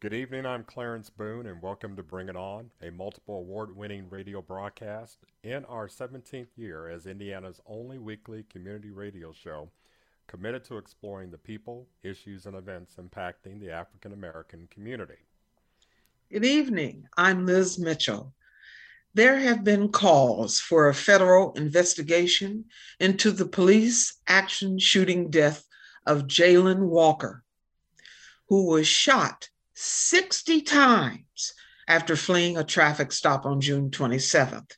Good evening, I'm Clarence Boone, and welcome to Bring It On, a multiple award winning radio broadcast in our 17th year as Indiana's only weekly community radio show committed to exploring the people, issues, and events impacting the African American community. Good evening, I'm Liz Mitchell. There have been calls for a federal investigation into the police action shooting death of Jayland Walker, who was shot 60 times after fleeing a traffic stop on June 27th.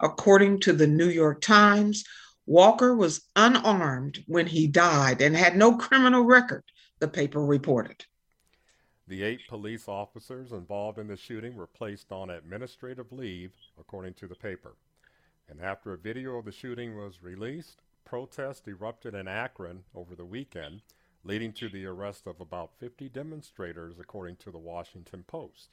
According to the New York Times, Walker was unarmed when he died and had no criminal record, the paper reported. The eight police officers involved in the shooting were placed on administrative leave, according to the paper. And after a video of the shooting was released, protests erupted in Akron over the weekend leading to the arrest of about 50 demonstrators, according to the Washington Post.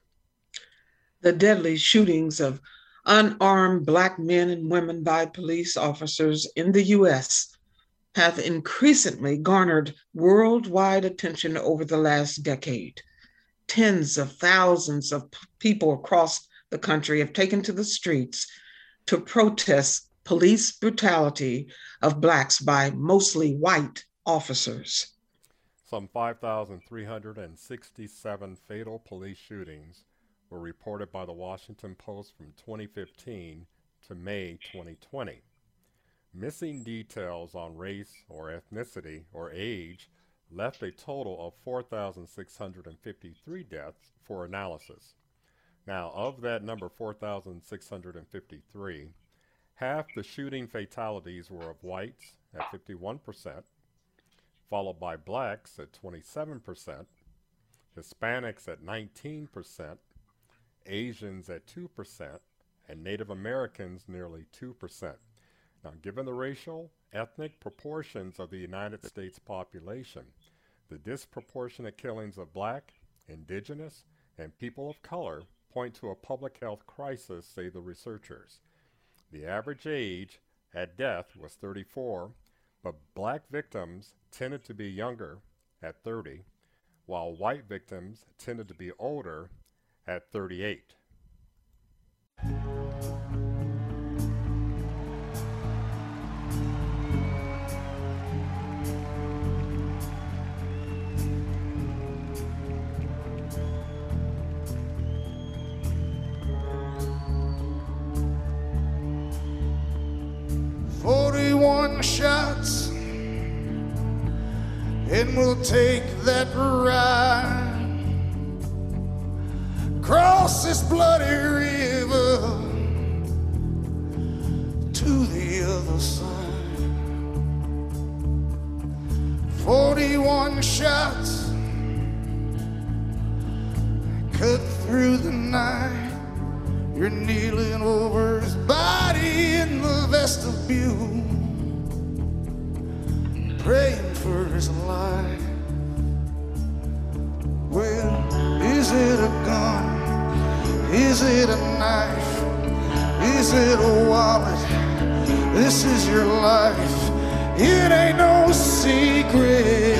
The deadly shootings of unarmed Black men and women by police officers in the U.S. have increasingly garnered worldwide attention over the last decade. Tens of thousands of people across the country have taken to the streets to protest police brutality of Blacks by mostly white officers. Some 5,367 fatal police shootings were reported by the Washington Post from 2015 to May 2020. Missing details on race or ethnicity or age left a total of 4,653 deaths for analysis. Now, of that number 4,653, half the shooting fatalities were of whites at 51%, followed by blacks at 27%, Hispanics at 19%, Asians at 2%, and Native Americans nearly 2%. Now, given the racial, ethnic proportions of the United States population, the disproportionate killings of black, indigenous, and people of color point to a public health crisis, say the researchers. The average age at death was 34 but black victims tended to be younger at 30, while white victims tended to be older at 38. 41 shots, and we'll take that ride across this bloody river to the other side. 41 shots cut through the night. You're kneeling over his body in the vestibule, praying for his life. Well, is it a gun? Is it a knife? Is it a wallet? This is your life. It ain't no secret.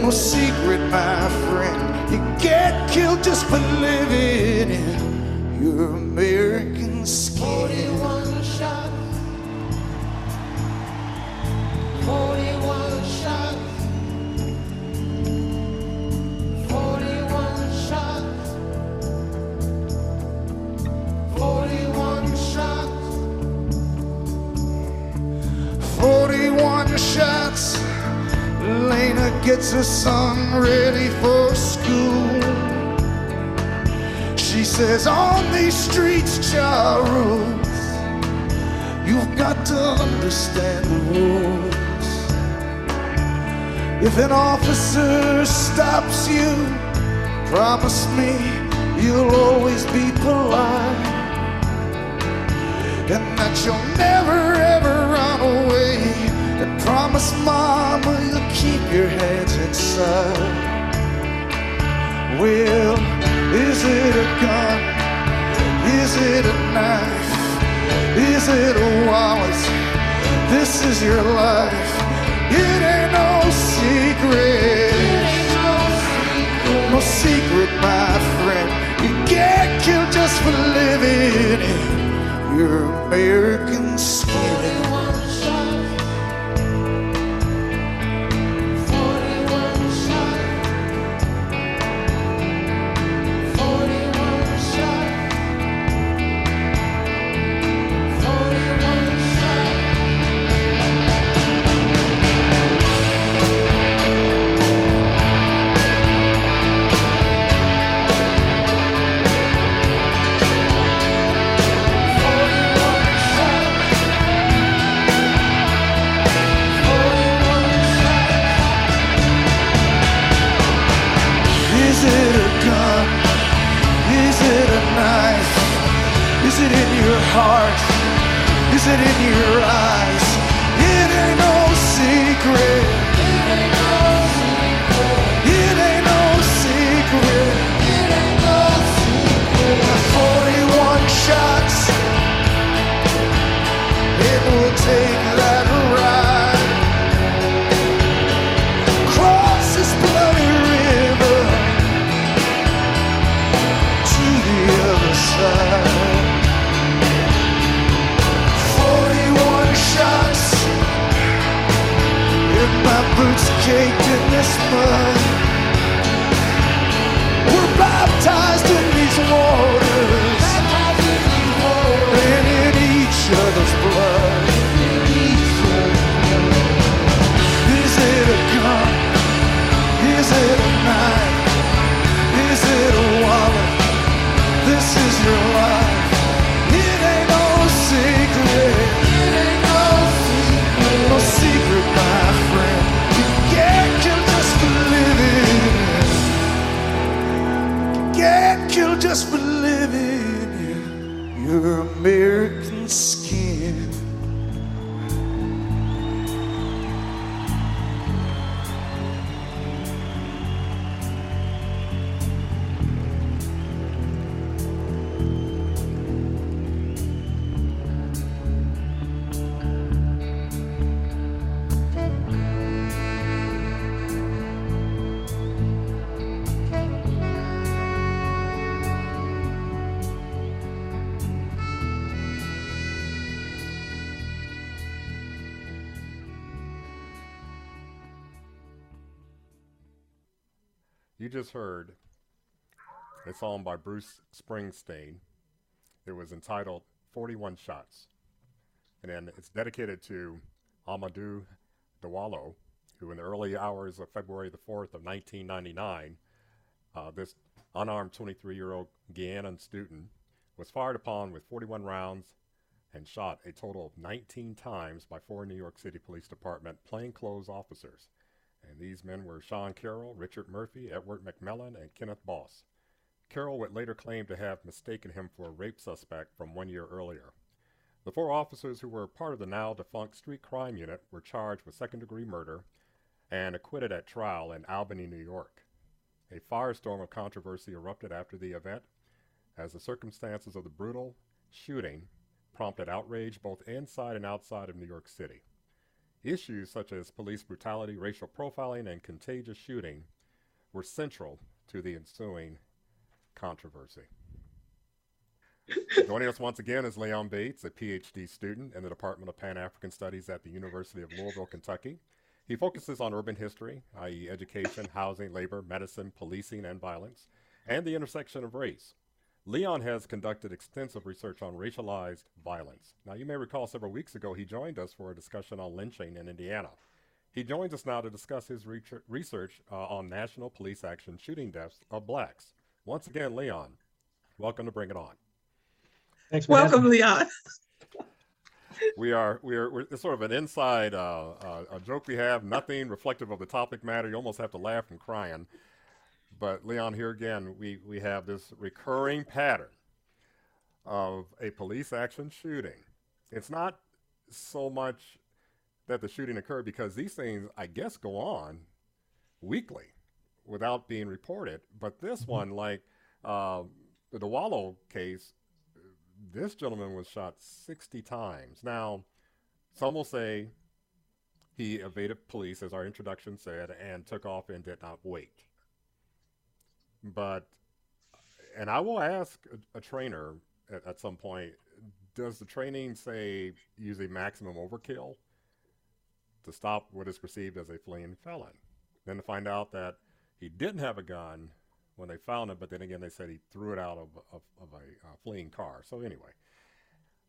No secret, my friend. You get killed just for living in your American skin. Shots. Lena gets her son ready for school. She says, On these streets, Charles, you've got to understand the rules. If an officer stops you, promise me you'll always be polite, and that you'll never ever promise mama you'll keep your hands inside. Well, is it a gun? Is it a knife? Is it a wallet? This is your life. It ain't no secret. No secret, my friend. You get killed just for living in your American a song by Bruce Springsteen. It was entitled 41 Shots. And it's dedicated to Amadou Diallo, who in the early hours of February the 4th of 1999, uh, this unarmed 23-year-old Guyanan student was fired upon with 41 rounds and shot a total of 19 times by four New York City Police Department plainclothes officers. And these men were Sean Carroll, Richard Murphy, Edward McMellon, and Kenneth Boss. Carroll would later claim to have mistaken him for a rape suspect from one year earlier. The four officers who were part of the now defunct street crime unit were charged with second degree murder and acquitted at trial in Albany, New York. A firestorm of controversy erupted after the event as the circumstances of the brutal shooting prompted outrage both inside and outside of New York City. Issues such as police brutality, racial profiling, and contagious shooting were central to the ensuing controversy. Joining us once again is Leon Bates, a PhD student in the Department of Pan African Studies at the University of Louisville, Kentucky. He focuses on urban history, i.e., education, housing, labor, medicine, policing, and violence, and the intersection of race. Leon has conducted extensive research on racialized violence. Now, you may recall several weeks ago he joined us for a discussion on lynching in Indiana. He joins us now to discuss his research, uh, on national police action shooting deaths of blacks. Once again, Leon, welcome to Bring It On. Thanks for Welcome, me. Leon. We are we are we're, it's sort of an inside uh, uh, a joke we have, nothing reflective of the topic matter. You almost have to laugh from crying. but Leon, here again, we, we have this recurring pattern of a police action shooting. It's not so much that the shooting occurred because these things, I guess, go on weekly without being reported. But this mm-hmm. one, like uh, the Wallow case, this gentleman was shot 60 times. Now, some will say he evaded police, as our introduction said, and took off and did not wait. But, and I will ask a, a trainer at, at some point does the training say use a maximum overkill to stop what is perceived as a fleeing felon? Then to find out that he didn't have a gun when they found him, but then again, they said he threw it out of, of, of a uh, fleeing car. So, anyway,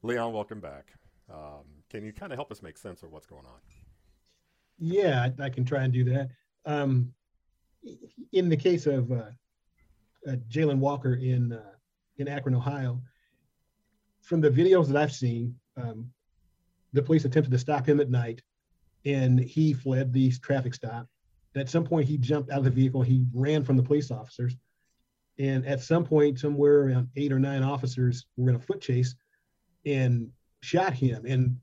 Leon, welcome back. Um, can you kind of help us make sense of what's going on? Yeah, I, I can try and do that. Um, in the case of uh, uh, Jayland Walker in uh, in Akron, Ohio, from the videos that I've seen, um, the police attempted to stop him at night, and he fled the traffic stop. At some point, he jumped out of the vehicle. He ran from the police officers, and at some point, somewhere around eight or nine officers were in a foot chase, and shot him. And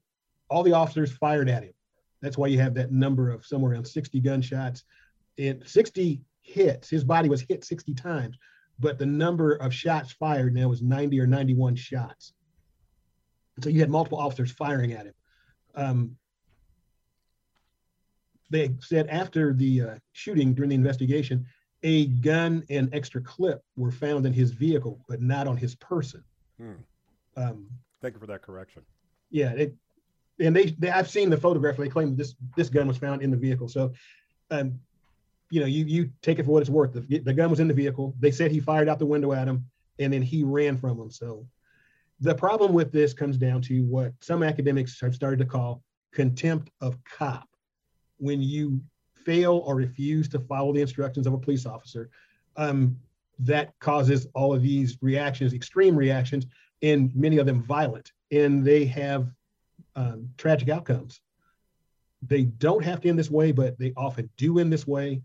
all the officers fired at him. That's why you have that number of somewhere around 60 gunshots and 60 hits. His body was hit 60 times, but the number of shots fired now was 90 or 91 shots. So you had multiple officers firing at him. Um, they said after the uh, shooting during the investigation, a gun and extra clip were found in his vehicle, but not on his person. Hmm. Um, Thank you for that correction. Yeah, it, and they, they, I've seen the photograph. They claim this this gun was found in the vehicle. So, um, you know, you you take it for what it's worth. The, the gun was in the vehicle. They said he fired out the window at him, and then he ran from them. So, the problem with this comes down to what some academics have started to call contempt of cop. When you fail or refuse to follow the instructions of a police officer, um, that causes all of these reactions, extreme reactions, and many of them violent, and they have um, tragic outcomes. They don't have to end this way, but they often do end this way.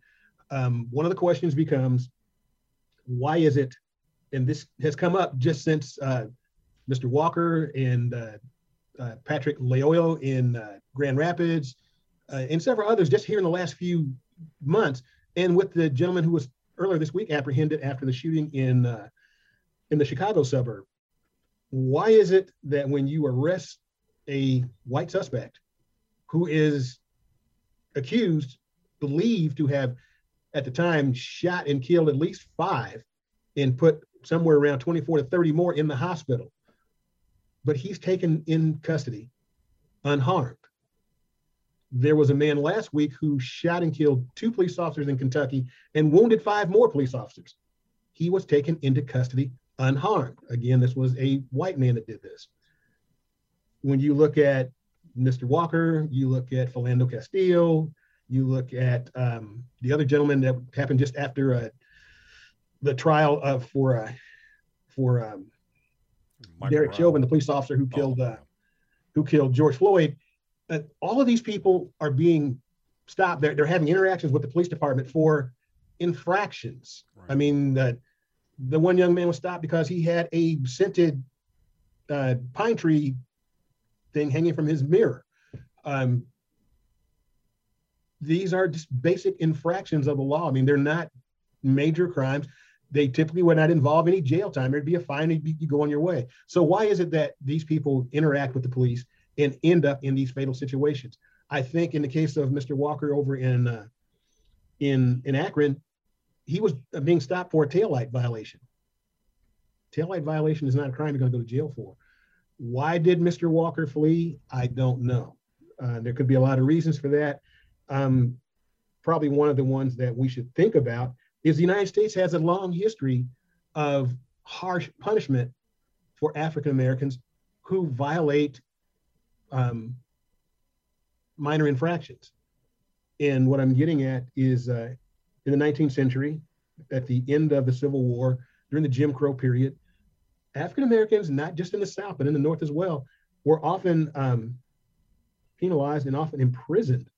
Um, one of the questions becomes, why is it? And this has come up just since uh, Mr. Walker and uh, uh, Patrick Lyoya in uh, Grand Rapids, uh, and several others just here in the last few months, and with the gentleman who was earlier this week apprehended after the shooting in uh, in the Chicago suburb why is it that when you arrest a white suspect who is accused, believed to have at the time shot and killed at least five and put somewhere around 24 to 30 more in the hospital, but he's taken in custody unharmed. There was a man last week who shot and killed two police officers in Kentucky and wounded five more police officers. He was taken into custody unharmed. Again, this was a white man that did this. When you look at Mr. Walker, you look at Philando Castillo, you look at um, the other gentleman that happened just after uh, the trial of for uh, for um, Derek Chauvin, the police officer who killed uh, who killed George Floyd. Uh, all of these people are being stopped. They're, they're having interactions with the police department for infractions. Right. I mean, that the one young man was stopped because he had a scented uh, pine tree thing hanging from his mirror. Um, these are just basic infractions of the law. I mean, they're not major crimes. They typically would not involve any jail time. There'd be a fine, you go on your way. So why is it that these people interact with the police and end up in these fatal situations? I think in the case of Mr. Walker over in uh, in in Akron, he was being stopped for a taillight violation. Taillight violation is not a crime you're going to go to jail for. Why did Mr. Walker flee? I don't know. Uh, there could be a lot of reasons for that. Um, probably one of the ones that we should think about is the United States has a long history of harsh punishment for African Americans who violate um, minor infractions. And what I'm getting at is uh, in the 19th century, at the end of the Civil War, during the Jim Crow period, African Americans, not just in the South, but in the North as well, were often um, penalized and often imprisoned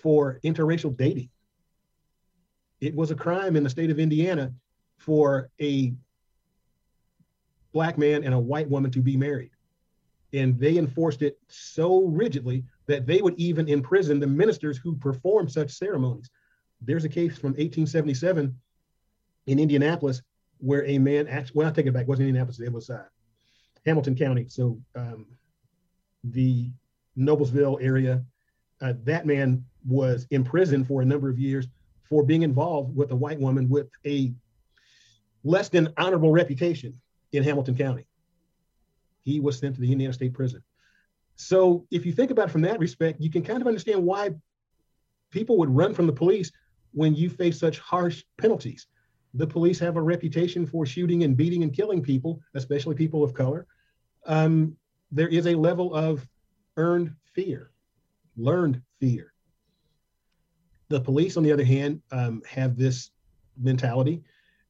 for interracial dating. it was a crime in the state of Indiana for a black man and a white woman to be married. And they enforced it so rigidly that they would even imprison the ministers who performed such ceremonies. There's a case from 1877 in Indianapolis where a man actually, well, I take it back, it wasn't Indianapolis, it was uh, Hamilton County. So um, the Noblesville area, uh, that man was imprisoned for a number of years for being involved with a white woman with a less than honorable reputation in Hamilton County. He was sent to the Indiana State Prison. So if you think about it from that respect, you can kind of understand why people would run from the police when you face such harsh penalties. The police have a reputation for shooting and beating and killing people, especially people of color. Um, there is a level of earned fear, learned fear. The police, on the other hand, um, have this mentality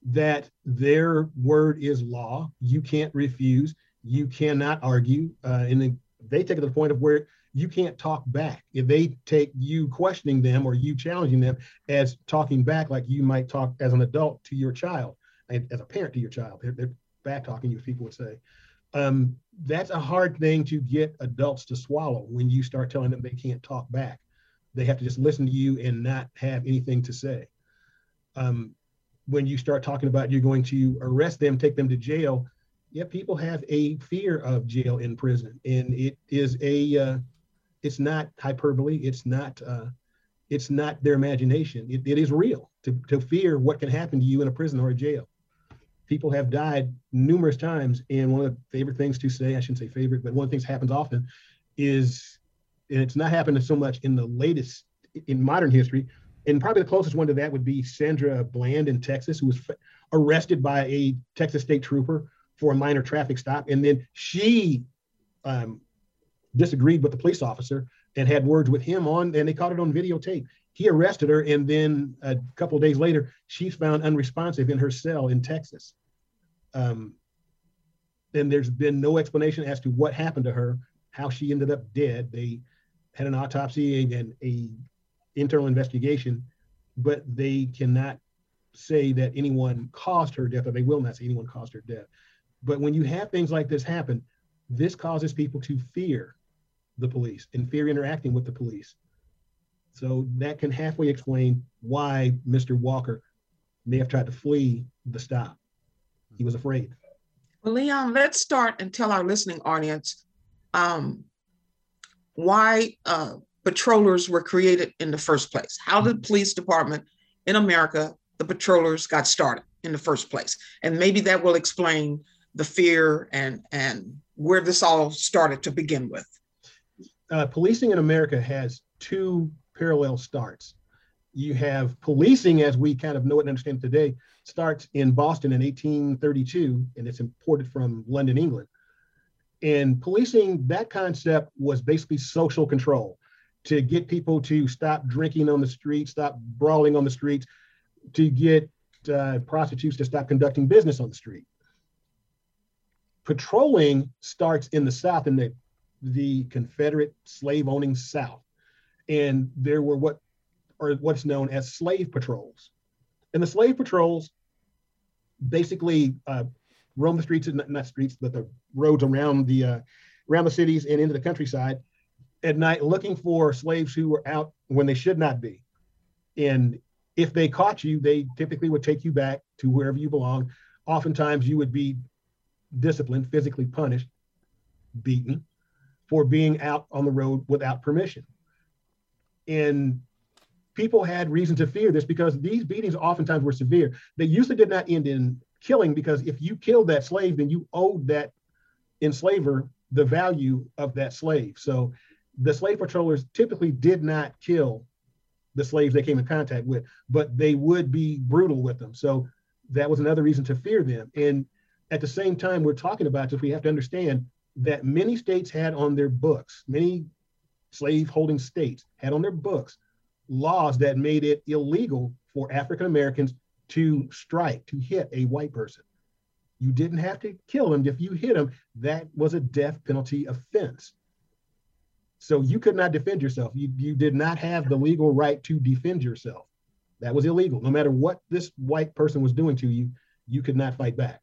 that their word is law. You can't refuse. You cannot argue. Uh, and they take it to the point of where you can't talk back. If they take you questioning them or you challenging them as talking back, like you might talk as an adult to your child, as a parent to your child, they're, they're back talking you, people would say. Um, that's a hard thing to get adults to swallow when you start telling them they can't talk back. They have to just listen to you and not have anything to say. Um, when you start talking about you're going to arrest them, take them to jail, yeah, people have a fear of jail in prison, and it is a, uh, it's not hyperbole. It's not, uh, it's not their imagination. It, it is real to, to fear what can happen to you in a prison or a jail. People have died numerous times, and one of the favorite things to say, I shouldn't say favorite, but one of the things happens often is, and it's not happening so much in the latest in modern history, and probably the closest one to that would be Sandra Bland in Texas, who was arrested by a Texas state trooper for a minor traffic stop. And then she um, disagreed with the police officer and had words with him on, and they caught it on videotape. He arrested her, and then a couple days later, she's found unresponsive in her cell in Texas. Um, and there's been no explanation as to what happened to her, how she ended up dead. They had an autopsy and a internal investigation, but they cannot say that anyone caused her death, or they will not say anyone caused her death. But when you have things like this happen, this causes people to fear the police and fear interacting with the police. So that can halfway explain why Mr. Walker may have tried to flee the stop. He was afraid. Well, Leon, let's start and tell our listening audience um, why uh, patrollers were created in the first place. How the police department in America, the patrollers got started in the first place. And maybe that will explain the fear and, and where this all started to begin with. Uh, policing in America has two parallel starts. You have policing, as we kind of know it and understand today, starts in Boston in 1832, and it's imported from London, England. And policing, that concept was basically social control to get people to stop drinking on the streets, stop brawling on the streets, to get uh, prostitutes to stop conducting business on the street. Patrolling starts in the South, in the, the Confederate slave owning South. And there were what are what's known as slave patrols. And the slave patrols basically uh, roam the streets, not, not streets, but the roads around the uh, around the cities and into the countryside at night looking for slaves who were out when they should not be. And if they caught you, they typically would take you back to wherever you belong. Oftentimes, you would be disciplined, physically punished, beaten for being out on the road without permission. And people had reason to fear this because these beatings oftentimes were severe. They usually did not end in killing because if you killed that slave, then you owed that enslaver the value of that slave. So the slave patrollers typically did not kill the slaves they came in contact with, but they would be brutal with them. So that was another reason to fear them. And at the same time, we're talking about this, we have to understand that many states had on their books, many slave holding states had on their books laws that made it illegal for African Americans to strike, to hit a white person. You didn't have to kill them. If you hit them, that was a death penalty offense. So you could not defend yourself. You, you did not have the legal right to defend yourself. That was illegal. No matter what this white person was doing to you, you could not fight back.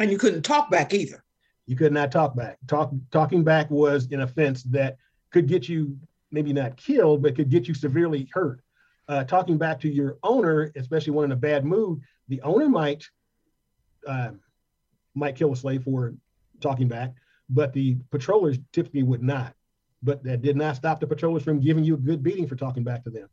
And you couldn't talk back either. You could not talk back. Talk, talking back was an offense that could get you maybe not killed, but could get you severely hurt. Uh, talking back to your owner, especially when in a bad mood, the owner might uh, might kill a slave for talking back, but the patrollers typically would not. But that did not stop the patrollers from giving you a good beating for talking back to them.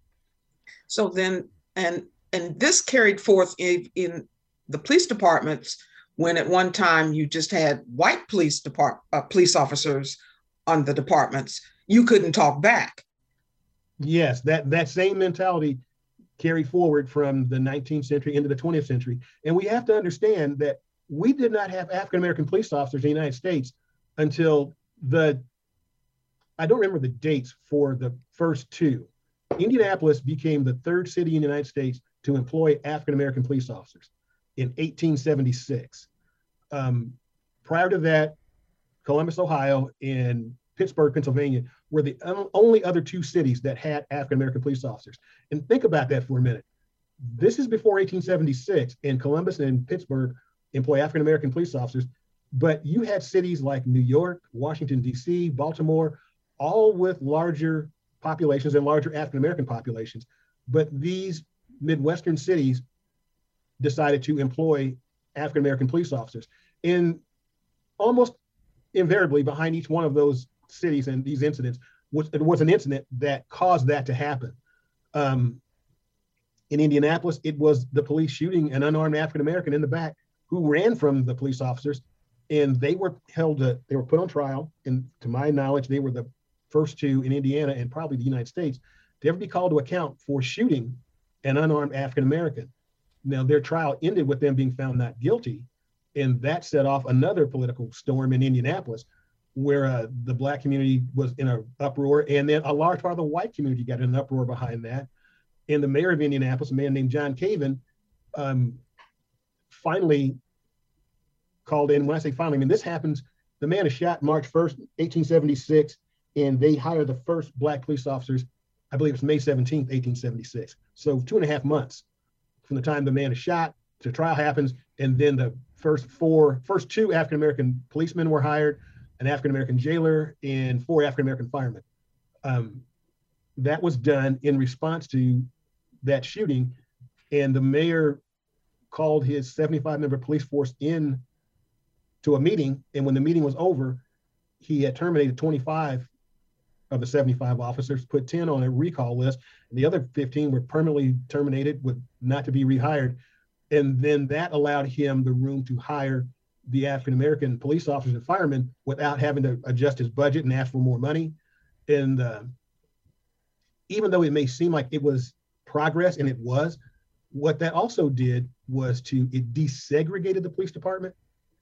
So then, and and this carried forth in, in the police departments when at one time you just had white police depart uh, police officers on the departments. You couldn't talk back. Yes, that that same mentality carried forward from the 19th century into the 20th century, and we have to understand that we did not have African American police officers in the United States until the I don't remember the dates for the first two. Indianapolis became the third city in the United States to employ African American police officers in 1876. Um, prior to that, Columbus, Ohio, and Pittsburgh, Pennsylvania were the only other two cities that had African American police officers. And think about that for a minute. This is before 1876, and Columbus and Pittsburgh employ African American police officers. But you had cities like New York, Washington, D.C., Baltimore, all with larger populations and larger African American populations. But these Midwestern cities decided to employ African American police officers. And almost invariably behind each one of those cities and these incidents was, it was an incident that caused that to happen. Um, in Indianapolis, it was the police shooting an unarmed African American in the back who ran from the police officers, and they were held. To, they were put on trial. And to my knowledge, they were the first two in Indiana and probably the United States to ever be called to account for shooting an unarmed African American. Now, their trial ended with them being found not guilty, and that set off another political storm in Indianapolis, where uh, the black community was in an uproar, and then a large part of the white community got in an uproar behind that. And the mayor of Indianapolis, a man named John Caven, um, finally called in. When I say finally, I mean this happens. The man is shot March 1st, 1876 and they hired the first black police officers, I believe it's May 17th, 1876. So two and a half months from the time the man is shot to trial happens, and then the first four, first two African American policemen were hired, an African American jailer, and four African American firemen. Um, that was done in response to that shooting, and the mayor called his 75 member police force in to a meeting, and when the meeting was over, he had terminated 25 of the 75 officers, put 10 on a recall list, and the other 15 were permanently terminated with not to be rehired. And then that allowed him the room to hire the African American police officers and firemen without having to adjust his budget and ask for more money. And uh, even though it may seem like it was progress, and it was, what that also did was to it desegregated the police department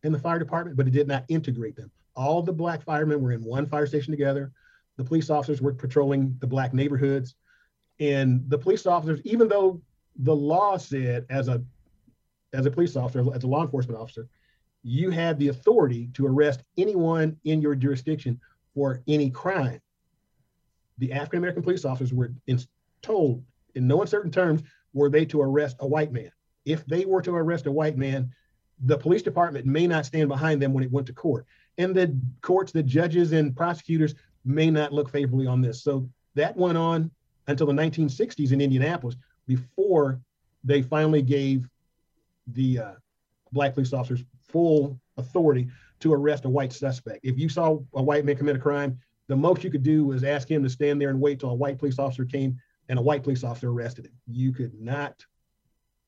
and the fire department, but it did not integrate them. All the black firemen were in one fire station together the police officers were patrolling the black neighborhoods. And the police officers, even though the law said as a as a police officer, as a law enforcement officer, you had the authority to arrest anyone in your jurisdiction for any crime. The African American police officers were in, told in no uncertain terms were they to arrest a white man. If they were to arrest a white man, the police department may not stand behind them when it went to court. And the courts, the judges and prosecutors may not look favorably on this. So that went on until the 1960s in Indianapolis before they finally gave the uh, black police officers full authority to arrest a white suspect. If you saw a white man commit a crime, the most you could do was ask him to stand there and wait till a white police officer came and a white police officer arrested him. You could not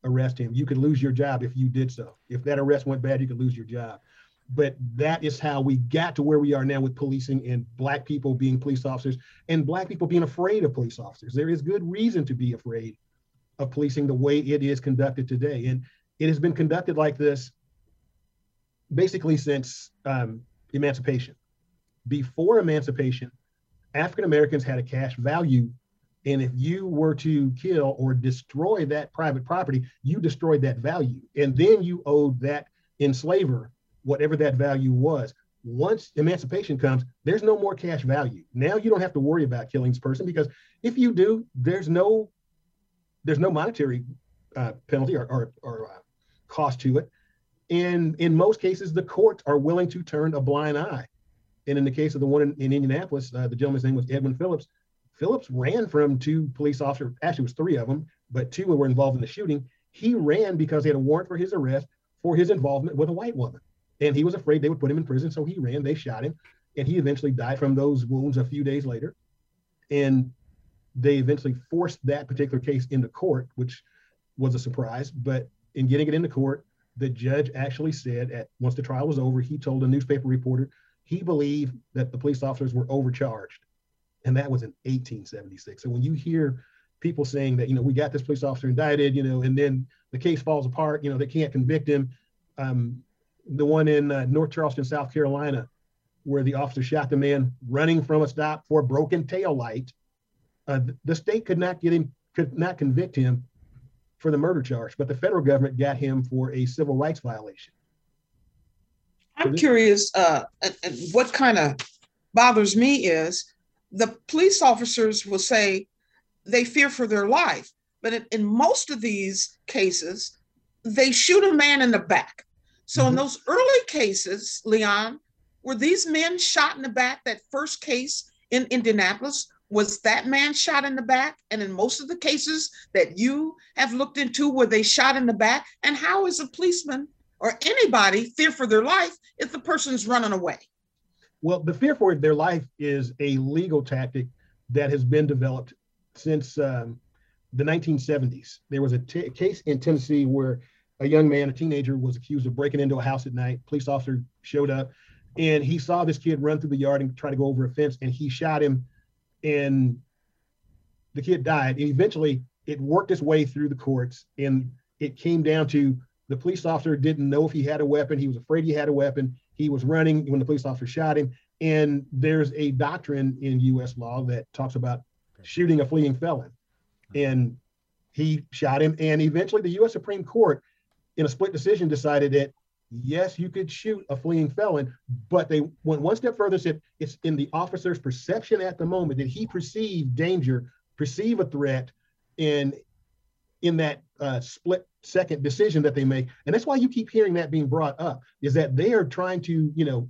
arrest him. You could lose your job if you did so. If that arrest went bad, you could lose your job but that is how we got to where we are now with policing and black people being police officers and black people being afraid of police officers. There is good reason to be afraid of policing the way it is conducted today. And it has been conducted like this basically since um, emancipation. Before emancipation african americans had a cash value. And if you were to kill or destroy that private property you destroyed that value. And then you owed that enslaver whatever that value was. Once emancipation comes, there's no more cash value. Now you don't have to worry about killing this person because if you do, there's no there's no monetary uh, penalty or, or, or uh, cost to it. And in most cases, the courts are willing to turn a blind eye. And in the case of the one in, in Indianapolis, uh, the gentleman's name was Edwin Phillips. Phillips ran from two police officers, actually, it was three of them, but two were involved in the shooting. He ran because he had a warrant for his arrest for his involvement with a white woman. And he was afraid they would put him in prison. So he ran, they shot him, and he eventually died from those wounds a few days later. And they eventually forced that particular case into court, which was a surprise. But in getting it into court, the judge actually said at once the trial was over, he told a newspaper reporter he believed that the police officers were overcharged. And that was in 1876. So when you hear people saying that, you know, we got this police officer indicted, you know, and then the case falls apart, you know, they can't convict him. Um, the one in uh, North Charleston, South Carolina, where the officer shot the man running from a stop for a broken tail light. Uh, the state could not get him, could not convict him for the murder charge, but the federal government got him for a civil rights violation. I'm curious, uh, what kind of bothers me is the police officers will say they fear for their life, but in, in most of these cases, they shoot a man in the back. So mm-hmm. in those early cases, Leon, were these men shot in the back? That first case in Indianapolis, was that man shot in the back? And in most of the cases that you have looked into, were they shot in the back? And how is a policeman or anybody fear for their life if the person's running away? Well, the fear for their life is a legal tactic that has been developed since um, the 1970s. There was a t- case in Tennessee where a young man, a teenager, was accused of breaking into a house at night. Police officer showed up and he saw this kid run through the yard and try to go over a fence and he shot him and the kid died. And eventually, it worked its way through the courts, and it came down to the police officer didn't know if he had a weapon. He was afraid he had a weapon. He was running when the police officer shot him. And there's a doctrine in U.S. law that talks about shooting a fleeing felon, and he shot him. And eventually, the U.S. Supreme Court, in a split decision, decided that yes, you could shoot a fleeing felon, but they went one step further, said it's in the officer's perception at the moment that he perceive danger, perceive a threat, in in that uh, split second decision that they make. And that's why you keep hearing that being brought up, is that they are trying to, you know,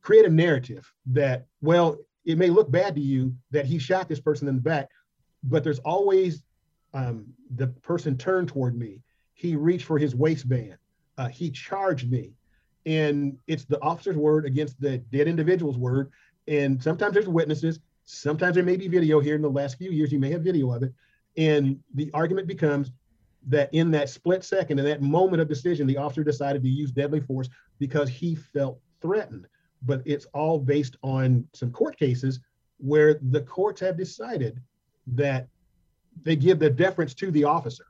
create a narrative that, well, it may look bad to you that he shot this person in the back, but there's always um, the person turned toward me. He reached for his waistband uh, he charged me. And it's the officer's word against the dead individual's word. And sometimes there's witnesses. Sometimes there may be video here in the last few years. You may have video of it. And the argument becomes that in that split second, in that moment of decision, the officer decided to use deadly force because he felt threatened. But it's all based on some court cases where the courts have decided that they give the deference to the officer.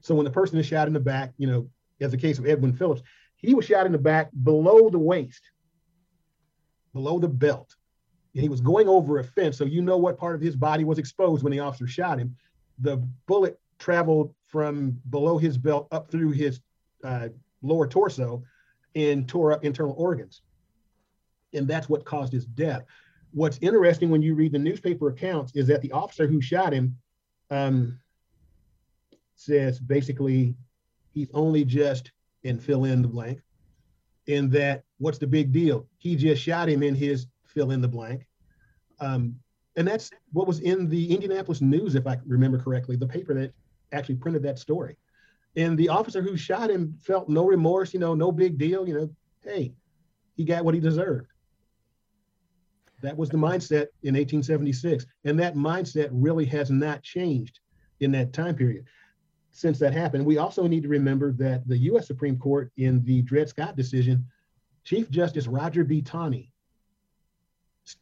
So when the person is shot in the back, you know, as the case of Edwin Phillips, he was shot in the back below the waist, below the belt. And he was going over a fence. So you know what part of his body was exposed when the officer shot him. The bullet traveled from below his belt up through his uh, lower torso and tore up internal organs. And that's what caused his death. What's interesting when you read the newspaper accounts is that the officer who shot him um, says basically he's only just and fill in the blank. In that, what's the big deal? He just shot him in his fill in the blank. Um, and that's what was in the Indianapolis News, if I remember correctly, the paper that actually printed that story. And the officer who shot him felt no remorse, you know, no big deal, you know, hey, he got what he deserved. That was the mindset in 1876. And that mindset really has not changed in that time period since that happened. We also need to remember that the U.S. Supreme Court, in the Dred Scott decision, Chief Justice Roger B. Taney,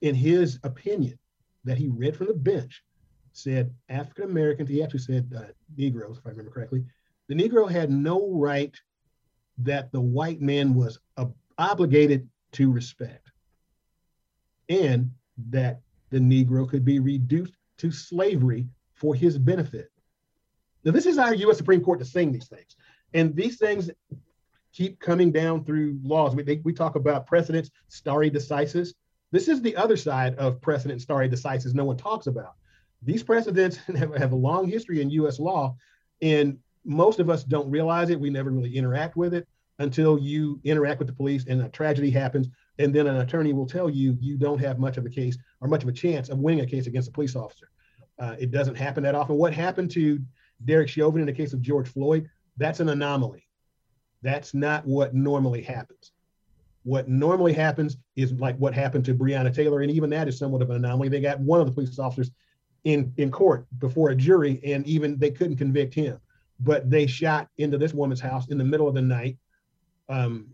in his opinion that he read from the bench, said African Americans, he actually said uh, Negroes, if I remember correctly, the Negro had no right that the white man was uh, obligated to respect, and that the Negro could be reduced to slavery for his benefit. Now, this is our U.S. Supreme Court to sing these things. And these things keep coming down through laws. We, they, we talk about precedents, stare decisis. This is the other side of precedent, stare decisis no one talks about. these precedents have, have a long history in U.S. law, and most of us don't realize it. We never really interact with it until you interact with the police and a tragedy happens, and then an attorney will tell you you don't have much of a case or much of a chance of winning a case against a police officer. Uh, it doesn't happen that often. What happened to Derek Chauvin in the case of George Floyd? That's an anomaly. That's not what normally happens. What normally happens is like what happened to Breonna Taylor, and even that is somewhat of an anomaly. They got one of the police officers in in court before a jury, and even they couldn't convict him. But they shot into this woman's house in the middle of the night. Um,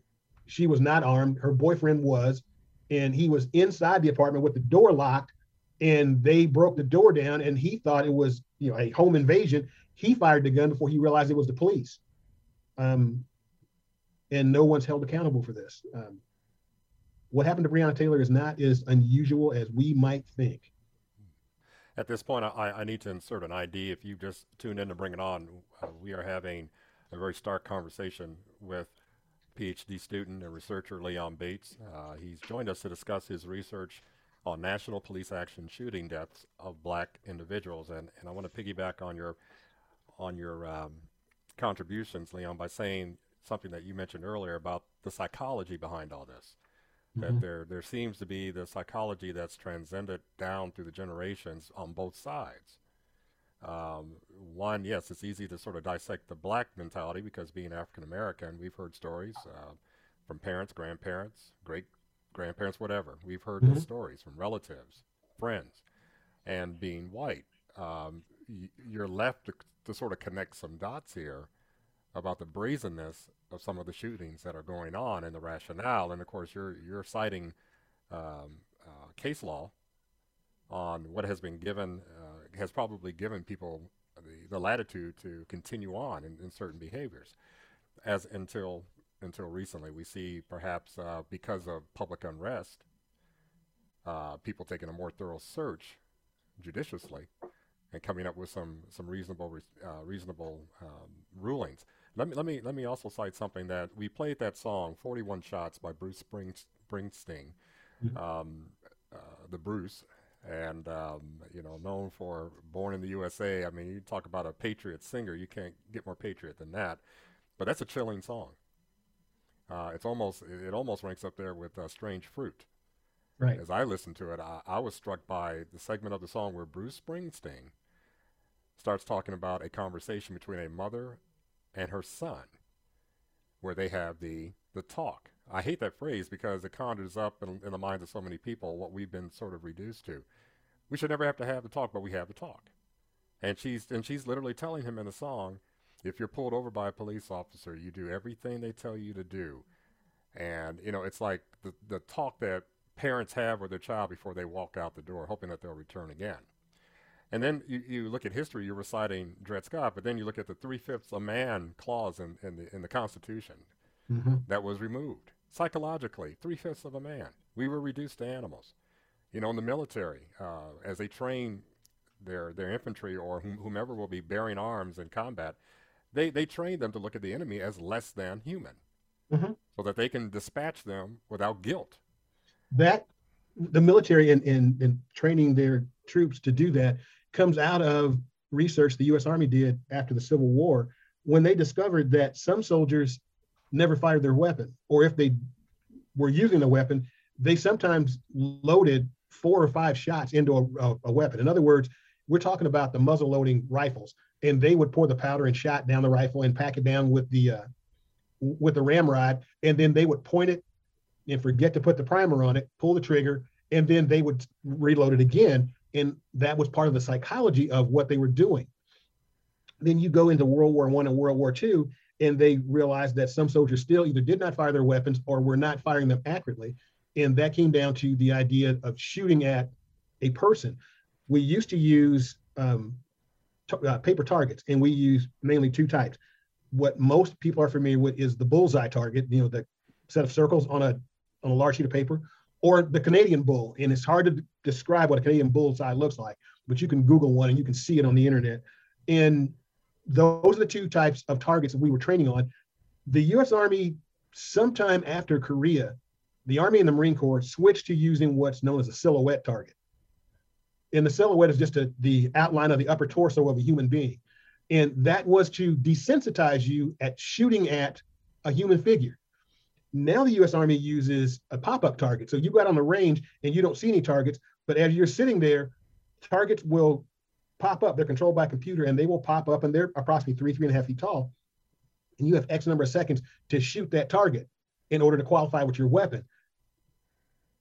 she was not armed. Her boyfriend was, and he was inside the apartment with the door locked. And they broke the door down, and he thought it was you know a home invasion. He fired the gun before he realized it was the police. Um, and no one's held accountable for this. Um, what happened to Breonna Taylor is not as unusual as we might think. At this point, I, I need to insert an ID. If you just tuned in to bring it on, uh, we are having a very stark conversation with PhD student and researcher Leon Bates. Uh, he's joined us to discuss his research on national police action shooting deaths of black individuals. And, and I want to piggyback on your on your um, contributions, Leon, by saying something that you mentioned earlier about the psychology behind all this. Mm-hmm. That there there seems to be the psychology that's transcended down through the generations on both sides. Um, one, yes, it's easy to sort of dissect the black mentality because being African American, we've heard stories uh, from parents, grandparents, great grandparents, whatever. We've heard mm-hmm. the stories from relatives, friends, and being white, um, y- you're left to, to sort of connect some dots here about the brazenness of some of the shootings that are going on and the rationale. And of course, you're you're citing um, uh, case law on what has been given uh, has probably given people the, the latitude to continue on in, in, certain behaviors, as until until recently we see perhaps uh, because of public unrest, uh, people taking a more thorough search judiciously and coming up with some some reasonable re- uh, reasonable um, rulings. Let me let me let me also cite something that we played that song "41 Shots" by Bruce Springsteen, mm-hmm. um, uh, the Bruce, and um, you know known for "Born in the USA." I mean, you talk about a patriot singer, you can't get more patriot than that. But that's a chilling song. Uh, it's almost it almost ranks up there with uh, "Strange Fruit." Right. As I listened to it, I, I was struck by the segment of the song where Bruce Springsteen starts talking about a conversation between a mother and her son, where they have the the talk. I hate that phrase because it conjures up in, in the minds of so many people what we've been sort of reduced to. We should never have to have the talk, but we have the talk. And she's and she's literally telling him in the song, if you're pulled over by a police officer, you do everything they tell you to do. And you know, it's like the the talk that parents have with their child before they walk out the door, hoping that they'll return again. And then you, you look at history, you're reciting Dred Scott, but then you look at the three fifths a man clause in, in, the, in the Constitution mm-hmm. that was removed. Psychologically, three fifths of a man. We were reduced to animals. You know, in the military, uh, as they train their, their infantry or whom, whomever will be bearing arms in combat, they, they train them to look at the enemy as less than human mm-hmm. so that they can dispatch them without guilt. That the military and, and, and training their troops to do that comes out of research the US Army did after the Civil War when they discovered that some soldiers never fired their weapon, or if they were using a weapon, they sometimes loaded four or five shots into a, a, weapon. In other words, we're talking about the muzzle loading rifles, and they would pour the powder and shot down the rifle and pack it down with the uh, with the ramrod, and then they would point it and forget to put the primer on it, pull the trigger, and then they would reload it again and that was part of the psychology of what they were doing. Then you go into world war one and world war two and they realized that some soldiers still either did not fire their weapons or were not firing them accurately. And that came down to the idea of shooting at a person. We used to use um, t- uh, paper targets and we use mainly two types. What most people are familiar with is the bullseye target you know the set of circles on a on a large sheet of paper or the Canadian bull. And it's hard to describe what a Canadian bullseye looks like, but you can Google one and you can see it on the internet. And those are the two types of targets that we were training on. The US Army, sometime after Korea, the Army and the Marine Corps switched to using what's known as a silhouette target. And the silhouette is just a, the outline of the upper torso of a human being. And that was to desensitize you at shooting at a human figure. Now the US Army uses a pop-up target. So you go out on the range and you don't see any targets, but as you're sitting there, targets will pop up. They're controlled by computer and they will pop up and they're approximately three, three and a half feet tall. And you have X number of seconds to shoot that target in order to qualify with your weapon.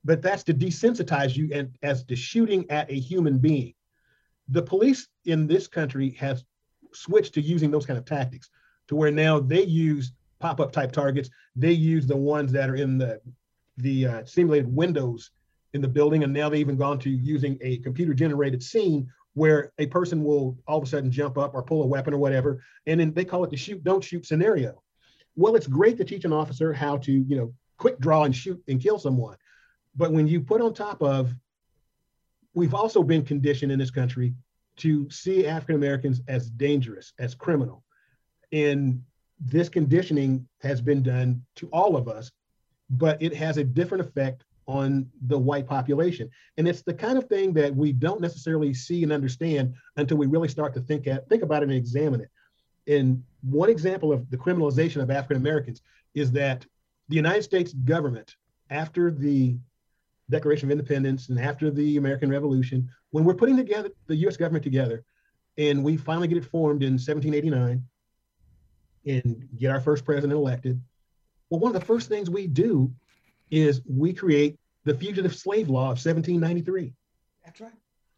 But that's to desensitize you and as to shooting at a human being. The police in this country have switched to using those kind of tactics to where now they use pop-up type targets. They use the ones that are in the the uh, simulated windows in the building, and now they've even gone to using a computer-generated scene where a person will all of a sudden jump up or pull a weapon or whatever, and then they call it the shoot don't shoot scenario. Well, it's great to teach an officer how to you know quick draw and shoot and kill someone, but when you put on top of, we've also been conditioned in this country to see African Americans as dangerous, as criminal, and this conditioning has been done to all of us, but it has a different effect on the white population. And it's the kind of thing that we don't necessarily see and understand until we really start to think at think about it and examine it. And one example of the criminalization of African Americans is that the United States government, after the Declaration of Independence and after the American Revolution, when we're putting together the US government together, and we finally get it formed in 1789 and get our first president elected, well, one of the first things we do is we create the Fugitive Slave Law of 1793. That's right.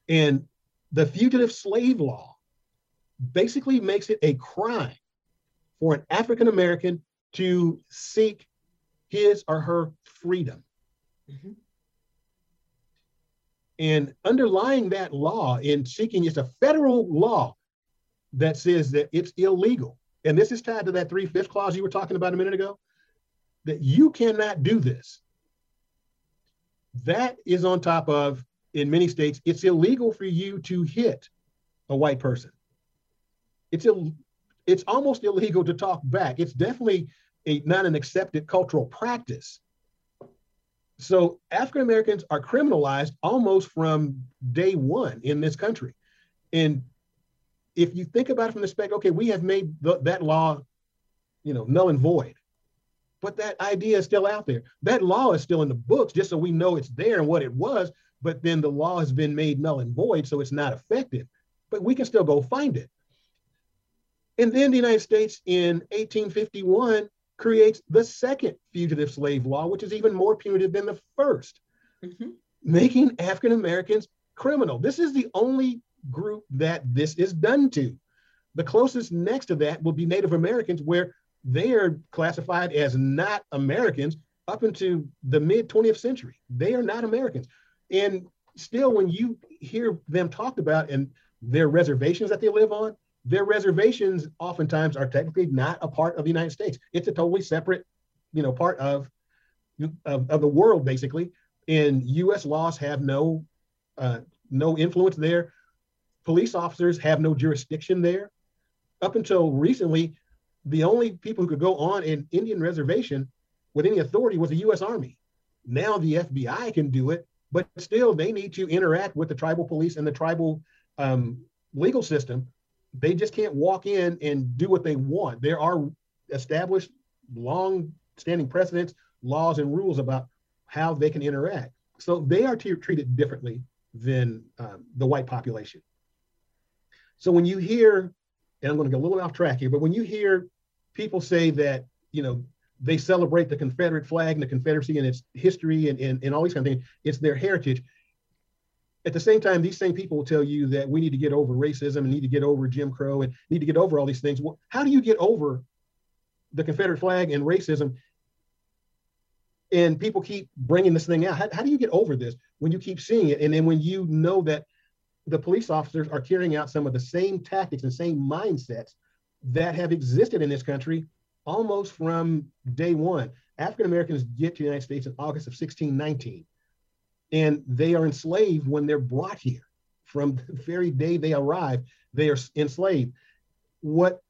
And the Fugitive Slave Law basically makes it a crime for an African American to seek his or her freedom. Mm-hmm. And underlying that law in seeking, it's a federal law that says that it's illegal. And this is tied to that three fifth clause you were talking about a minute ago that you cannot do this. That is on top of, in many states, it's illegal for you to hit a white person. It's Ill, it's almost illegal to talk back. It's definitely a not an accepted cultural practice. So African Americans are criminalized almost from day one in this country. And if you think about it from the perspective, okay, we have made the, that law, you know, null and void but that idea is still out there. That law is still in the books, just so we know it's there and what it was. But then the law has been made null and void, so it's not effective. But we can still go find it. And then the United States in 1851 creates the second fugitive slave law, which is even more punitive than the 1st mm-hmm. making African Americans criminal. This is the only group that this is done to. The closest next to that will be Native Americans, where they are classified as not Americans up into the mid 20th century. They are not Americans. And still, when you hear them talked about and their reservations that they live on, their reservations oftentimes are technically not a part of the United States. It's a totally separate, you know, part of, of, of the world, basically. And U.S. laws have no uh, no influence there. Police officers have no jurisdiction there. Up until recently, the only people who could go on an Indian reservation with any authority was the U.S. Army. Now the FBI can do it, but still they need to interact with the tribal police and the tribal um, legal system. They just can't walk in and do what they want. There are established, long-standing precedents, laws, and rules about how they can interact. So they are t- treated differently than um, the white population. So when you hear and I'm going to get a little off track here, but when you hear people say that, you know, they celebrate the Confederate flag and the Confederacy and its history and, and, and all these kind of things, it's their heritage. At the same time, these same people will tell you that we need to get over racism and need to get over Jim Crow and need to get over all these things. Well, how do you get over the Confederate flag and racism? And people keep bringing this thing out. How, how do you get over this when you keep seeing it? And then when you know that the police officers are carrying out some of the same tactics and same mindsets that have existed in this country almost from day one. African Americans get to the United States in August of 1619, and they are enslaved when they're brought here. From the very day they arrive, they are enslaved. What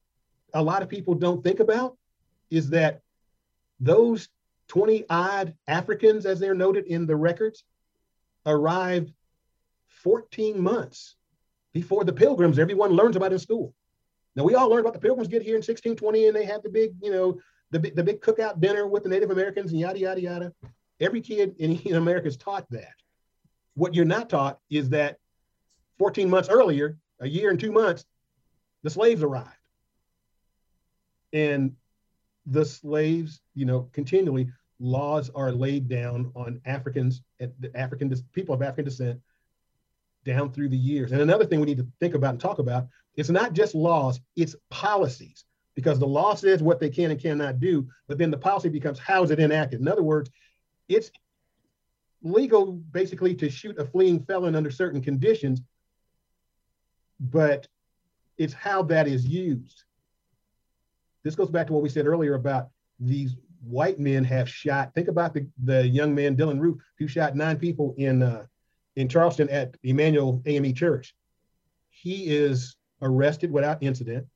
a lot of people don't think about is that those 20 odd Africans, as they're noted in the records, arrived 14 months before the pilgrims everyone learns about in school. Now we all learned about the pilgrims get here in 1620 and they have the big, you know, the, the big cookout dinner with the Native Americans and yada, yada, yada. Every kid in, in America is taught that. What you're not taught is that 14 months earlier, a year and two months, the slaves arrived. And the slaves, you know, continually laws are laid down on Africans, African people of African descent down through the years. And another thing we need to think about and talk about, it's not just laws, it's policies. Because the law says what they can and cannot do, but then the policy becomes how is it enacted? In other words, it's legal basically to shoot a fleeing felon under certain conditions, but it's how that is used. This goes back to what we said earlier about these white men have shot. Think about the, the young man Dylann Roof who shot nine people in uh, in Charleston at Emanuel AME Church. He is arrested without incident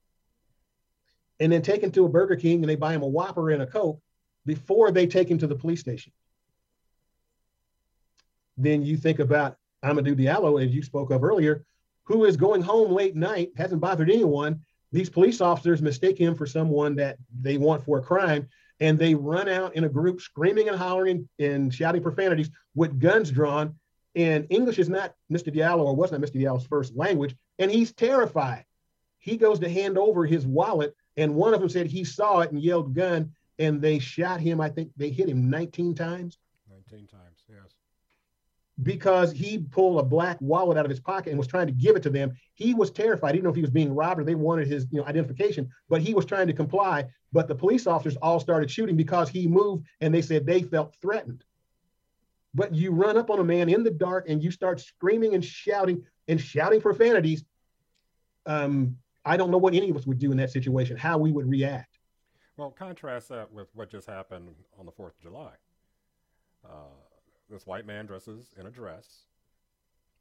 and then taken to a Burger King and they buy him a Whopper and a Coke before they take him to the police station. Then you think about Amadou Diallo, as you spoke of earlier, who is going home late night, hasn't bothered anyone. These police officers mistake him for someone that they want for a crime, and they run out in a group screaming and hollering and shouting profanities with guns drawn and English is not Mr. Diallo or was not Mr. Diallo's first language. And he's terrified. He goes to hand over his wallet. And one of them said he saw it and yelled gun. And they shot him. I think they hit him 19 times. 19 times, yes. Because he pulled a black wallet out of his pocket and was trying to give it to them. He was terrified. He didn't know if he was being robbed or they wanted his you know, identification, but he was trying to comply. But the police officers all started shooting because he moved and they said they felt threatened but you run up on a man in the dark and you start screaming and shouting and shouting profanities, um, I don't know what any of us would do in that situation, how we would react. Well, contrast that with what just happened on the 4th of July. Uh, this white man dresses in a dress,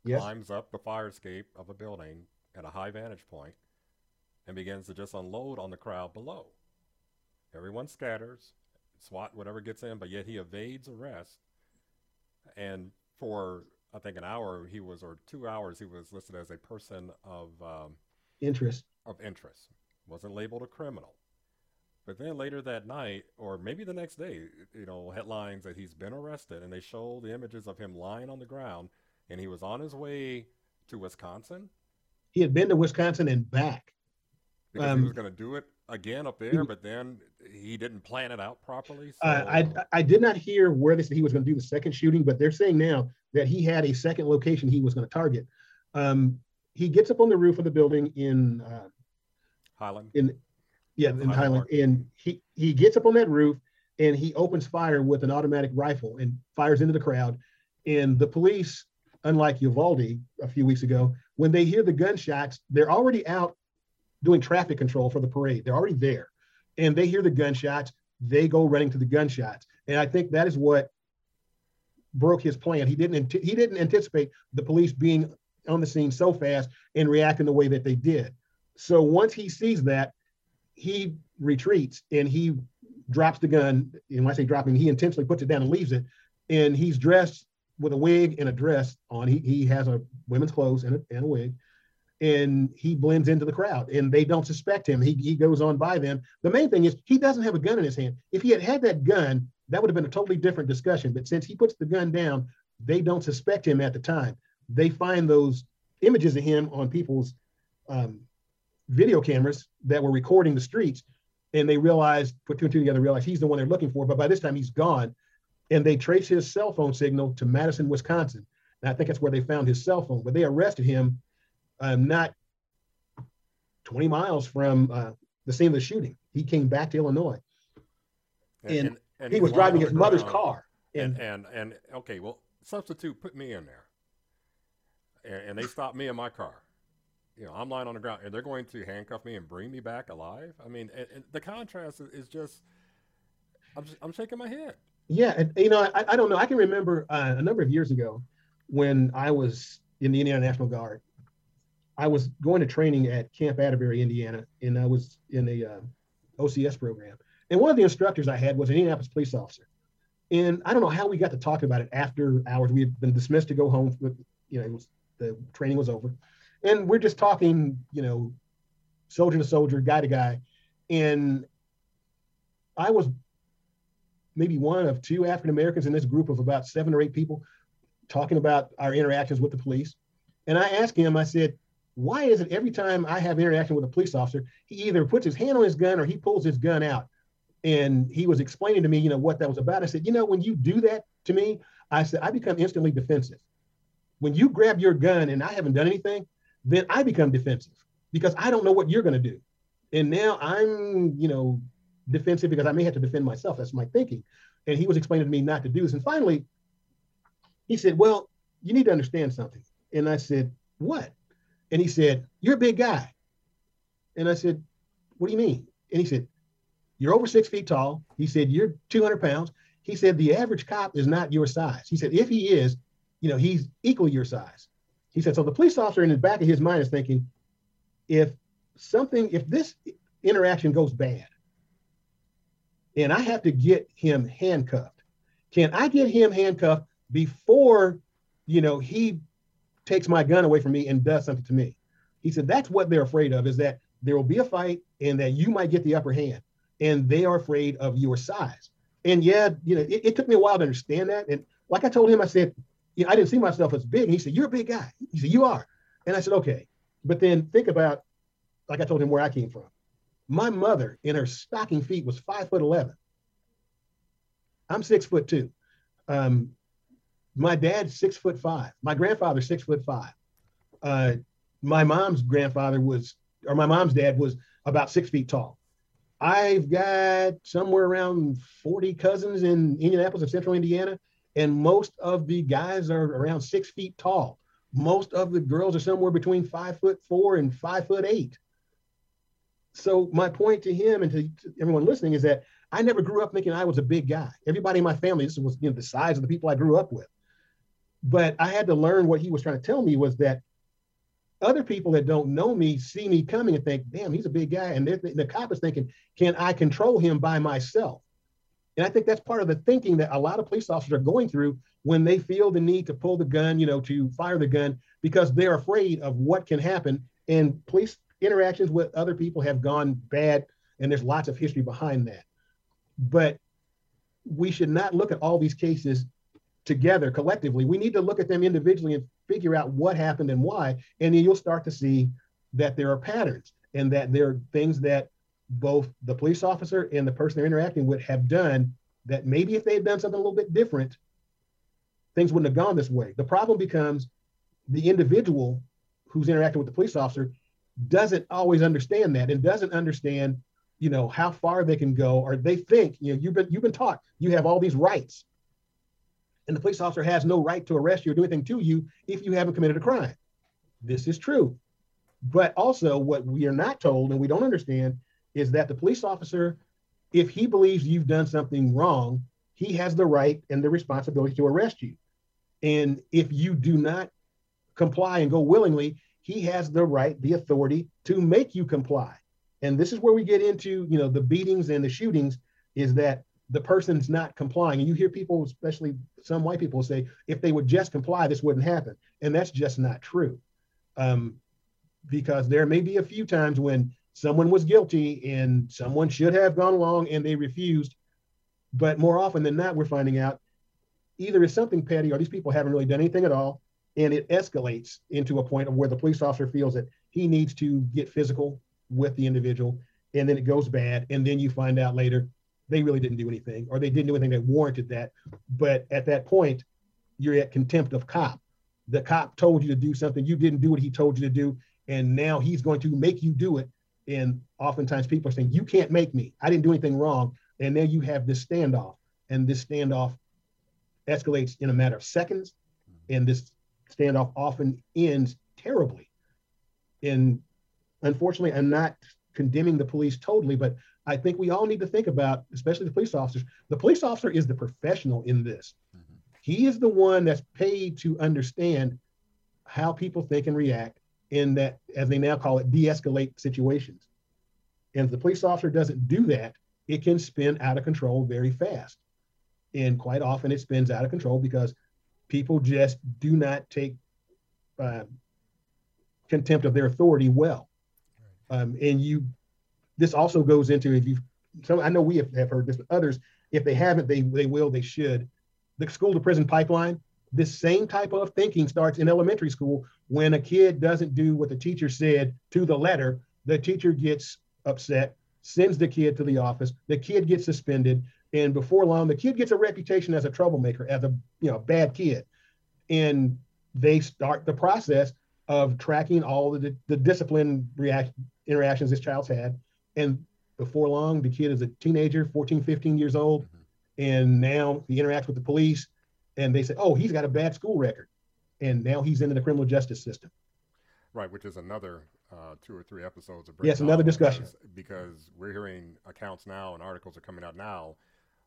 yes. climbs up the fire escape of a building at a high vantage point, and begins to just unload on the crowd below. Everyone scatters, SWAT, whatever gets in, but yet he evades arrest and for I think an hour he was, or two hours he was listed as a person of um, interest. Of interest, wasn't labeled a criminal. But then later that night, or maybe the next day, you know, headlines that he's been arrested, and they show the images of him lying on the ground, and he was on his way to Wisconsin. He had been to Wisconsin and back. Because um, he was going to do it again up there, but then he didn't plan it out properly. So. Uh, I I did not hear where they said he was going to do the second shooting, but they're saying now that he had a second location he was going to target. Um, he gets up on the roof of the building in uh, Highland. In yeah, in Highland, Highland. and he he gets up on that roof and he opens fire with an automatic rifle and fires into the crowd. And the police, unlike Uvalde a few weeks ago, when they hear the gunshots, they're already out doing traffic control for the parade. They're already there and they hear the gunshots. They go running to the gunshots. And I think that is what broke his plan. He didn't he didn't anticipate the police being on the scene so fast and reacting the way that they did. So once he sees that, he retreats and he drops the gun. And when I say dropping, he intentionally puts it down and leaves it. And he's dressed with a wig and a dress on. He, he has a women's clothes and a, and a wig and he blends into the crowd and they don't suspect him. He, he goes on by them. The main thing is he doesn't have a gun in his hand. If he had had that gun, that would have been a totally different discussion. But since he puts the gun down, they don't suspect him at the time. They find those images of him on people's um, video cameras that were recording the streets. And they realize, put two and two together, realize he's the one they're looking for. But by this time, he's gone. And they trace his cell phone signal to Madison, Wisconsin. And I think that's where they found his cell phone. But they arrested him um, not 20 miles from uh, the scene of the shooting. He came back to Illinois, and, and, and he was driving his mother's car. And, and and okay, well, substitute put me in there, and, and they stopped me in my car. You know, I'm lying on the ground, and they're going to handcuff me and bring me back alive. I mean, the contrast is just. I'm just, I'm shaking my head. Yeah, and, you know, I, I don't know. I can remember uh, a number of years ago when I was in the Indiana National Guard, I was going to training at Camp Atterbury, Indiana, and I was in a uh, OCS program. And one of the instructors I had was an Indianapolis police officer. And I don't know how we got to talk about it after hours. We had been dismissed to go home. With, you know, was the training was over, and we're just talking, you know, soldier to soldier, guy to guy, and I was maybe one of two African Americans in this group of about seven or eight people talking about our interactions with the police. And I asked him, I said, why is it every time I have interaction with a police officer, he either puts his hand on his gun or he pulls his gun out? And he was explaining to me, you know, what that was about. I said, you know, when you do that to me, I said, I become instantly defensive. When you grab your gun and I haven't done anything, then I become defensive because I don't know what you're going to do. And now I'm, you know, defensive because I may have to defend myself. That's my thinking. And he was explaining to me not to do this. And finally, he said, Well, you need to understand something. And I said, What? And he said, You're a big guy. And I said, What do you mean? And he said, You're over six feet tall. He said, You're 200 pounds. He said, The average cop is not your size. He said, If he is, you know, he's equal your size. He said, So the police officer in the back of his mind is thinking, If something, if this interaction goes bad, and I have to get him handcuffed. Can I get him handcuffed before, you know, he takes my gun away from me and does something to me? He said that's what they're afraid of is that there will be a fight and that you might get the upper hand, and they are afraid of your size. And yeah, you know, it, it took me a while to understand that. And like I told him, I said, you know, I didn't see myself as big. And he said, "You're a big guy." He said, "You are," and I said, "Okay." But then think about, like I told him, where I came from. My mother in her stocking feet was five foot 11. I'm six foot two. Um, my dad's six foot five. My grandfather's six foot five. Uh, my mom's grandfather was, or my mom's dad was about six feet tall. I've got somewhere around 40 cousins in Indianapolis and central Indiana, and most of the guys are around six feet tall. Most of the girls are somewhere between five foot four and five foot eight so my point to him and to, to, everyone listening is that I never grew up thinking I was a big guy. Everybody in my family, this was you know, the size of the people I grew up with. But I had to learn what he was trying to tell me was that other people that don't know me see me coming and think, damn, he's a big guy. And the cop is thinking, can I control him by myself? And I think that's part of the thinking that a lot of police officers are going through when they feel the need to pull the gun, you know, to fire the gun because they're afraid of what can happen. And police interactions with other people have gone bad, and there's lots of history behind that. But we should not look at all these cases together collectively. We need to look at them individually and figure out what happened and why. And then you'll start to see that there are patterns and that there are things that both the police officer and the person they're interacting with have done that maybe if they had done something a little bit different, things wouldn't have gone this way. The problem becomes the individual who's interacting with the police officer doesn't always understand that and doesn't understand you know how far they can go or they think you know you've been you've been taught you have all these rights and the police officer has no right to arrest you or do anything to you if you haven't committed a crime. This is true. But also what we are not told and we don't understand is that the police officer if he believes you've done something wrong he has the right and the responsibility to arrest you. And if you do not comply and go willingly he has the right, the authority to make you comply. And this is where we get into, you know, the beatings and the shootings is that the person's not complying. And you hear people, especially some white people, say, if they would just comply, this wouldn't happen. And that's just not true. Um, because there may be a few times when someone was guilty and someone should have gone along and they refused. But more often than not, we're finding out either it's something petty or these people haven't really done anything at all and it escalates into a point of where the police officer feels that he needs to get physical with the individual and then it goes bad and then you find out later they really didn't do anything or they didn't do anything that warranted that. But at that point you're at contempt of cop. The cop told you to do something. You didn't do what he told you to do and now he's going to make you do it. And oftentimes people are saying you can't make me. I didn't do anything wrong. And then you have this standoff and this standoff escalates in a matter of seconds and this standoff often ends terribly. And unfortunately, I'm not condemning the police totally, but I think we all need to think about, especially the police officers. The police officer is the professional in this. Mm-hmm. He is the one that's paid to understand how people think and react in that, as they now call it, de escalate situations. And if the police officer doesn't do that, it can spin out of control very fast. And quite often it spins out of control because people just do not take uh, contempt of their authority well. Um, and you, this also goes into if you, so I know we have, have heard this, but others, if they haven't, they they will, they should. The school to prison pipeline. This same type of thinking starts in elementary school when a kid doesn't do what the teacher said to the letter. The teacher gets upset, sends the kid to the office. The kid gets suspended, and before long, the kid gets a reputation as a troublemaker, as a you know bad kid, and they start the process of tracking all the, the discipline react, interactions this child's had. And before long, the kid is a teenager, 14, 15 years old. Mm-hmm. And now he interacts with the police and they say, oh, he's got a bad school record. And now he's into the criminal justice system. Right, which is another uh, two or three episodes of Yes, another discussion. Because, we're hearing accounts now and articles are coming out now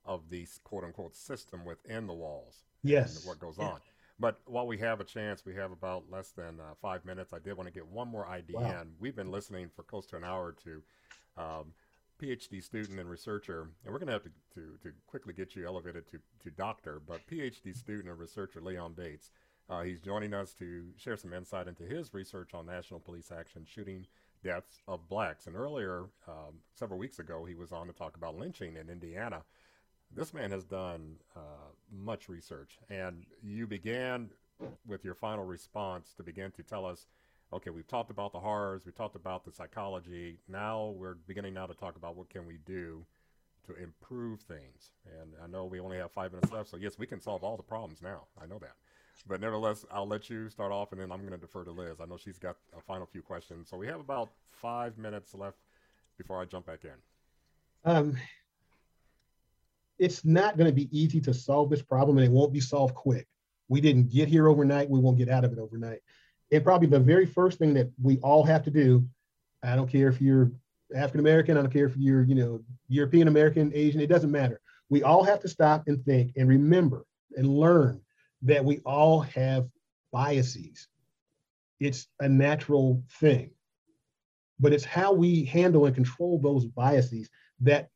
of the quote unquote system within the walls. Yes. what goes on. But while we have a chance, we have about less than uh, five minutes. I did want to get one more idea wow. in. We've been listening for close to an hour to um, PhD student and researcher, and we're going to have to, to, quickly get you elevated to, to doctor, but PhD student and researcher Leon Bates. Uh, he's joining us to share some insight into his research on national police action shooting deaths of blacks. And earlier, um, several weeks ago, he was on to talk about lynching in Indiana this man has done uh, much research, and you began with your final response to begin to tell us, okay, we've talked about the horrors, we talked about the psychology. Now we're beginning now to talk about what can we do to improve things. And I know we only have five minutes left, so yes, we can solve all the problems now. I know that. But nevertheless, I'll let you start off, and then I'm going to defer to Liz. I know she's got a final few questions. So we have about five minutes left before I jump back in. Um, it's not going to be easy to solve this problem and it won't be solved quick. We didn't get here overnight. We won't get out of it overnight. And probably the very first thing that we all have to do, I don't care if you're African American, I don't care if you're, you know, European American, Asian, it doesn't matter. We all have to stop and think and remember and learn that we all have biases. It's a natural thing. But it's how we handle and control those biases that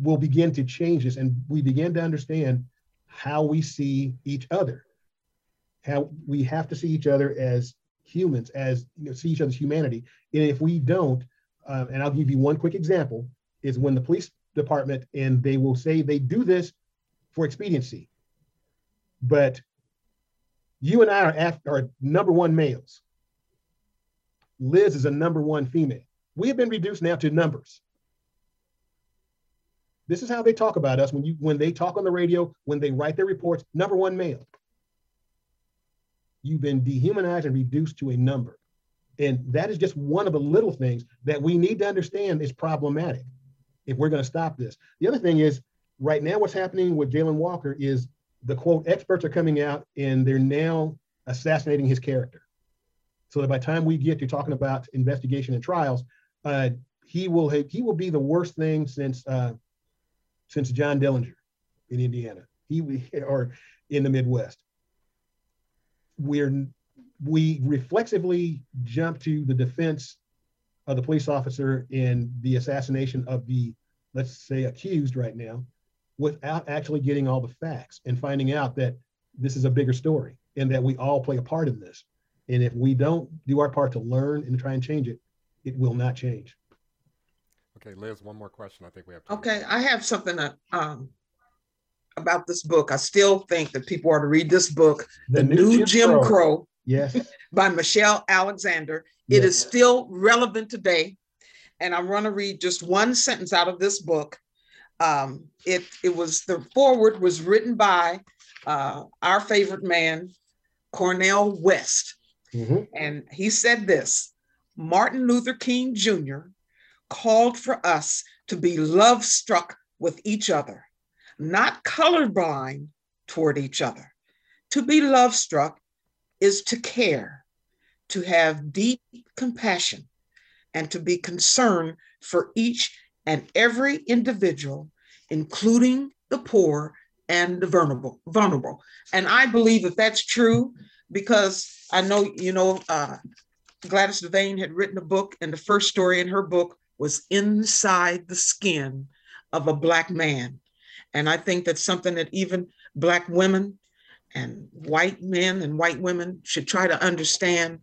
will begin to change this and we begin to understand how we see each other how we have to see each other as humans as you know see each other's humanity. And if we don't uh, and i'll give you one quick example is when the police department and they will say they do this for expediency. But you and i are, after, are number one males. Liz is a number one female. We have been reduced now to numbers. This is how they talk about us when you when they talk on the radio, when they write their reports, number one male. You've been dehumanized and reduced to a number. And that is just one of the little things that we need to understand is problematic if we're going to stop this. The other thing is right now what's happening with Jayland Walker is the quote experts are coming out and they're now assassinating his character. So that by the time we get to talking about investigation and trials, uh, he will he will be the worst thing since uh, since John Dillinger in Indiana. He or in the Midwest. We're we reflexively jump to the defense of the police officer in the assassination of the let's say accused right now without actually getting all the facts and finding out that this is a bigger story and that we all play a part in this and if we don't do our part to learn and try and change it it will not change Okay, Liz, one more question. I think we have. Okay, I have something that um, about this book. I still think that people ought to read this book, The, the New, Jim, Jim Crow. Crow. Yes. by Michelle Alexander. Yes. It is still relevant today. And I'm going to read just one sentence out of this book. Um, it, it was the foreword was written by uh, our favorite man, Cornel West. Mm-hmm. And he said this Martin Luther King Jr called for us to be love struck with each other, not colorblind toward each other. To be love struck is to care, to have deep compassion, and to be concerned for each and every individual, including the poor and the vulnerable. vulnerable. And I believe that that's true because I know, you know, uh, Gladys Devane had written a book, and the first story in her book was inside the skin of a Black man. And I think that's something that even Black women and white men and white women should try to understand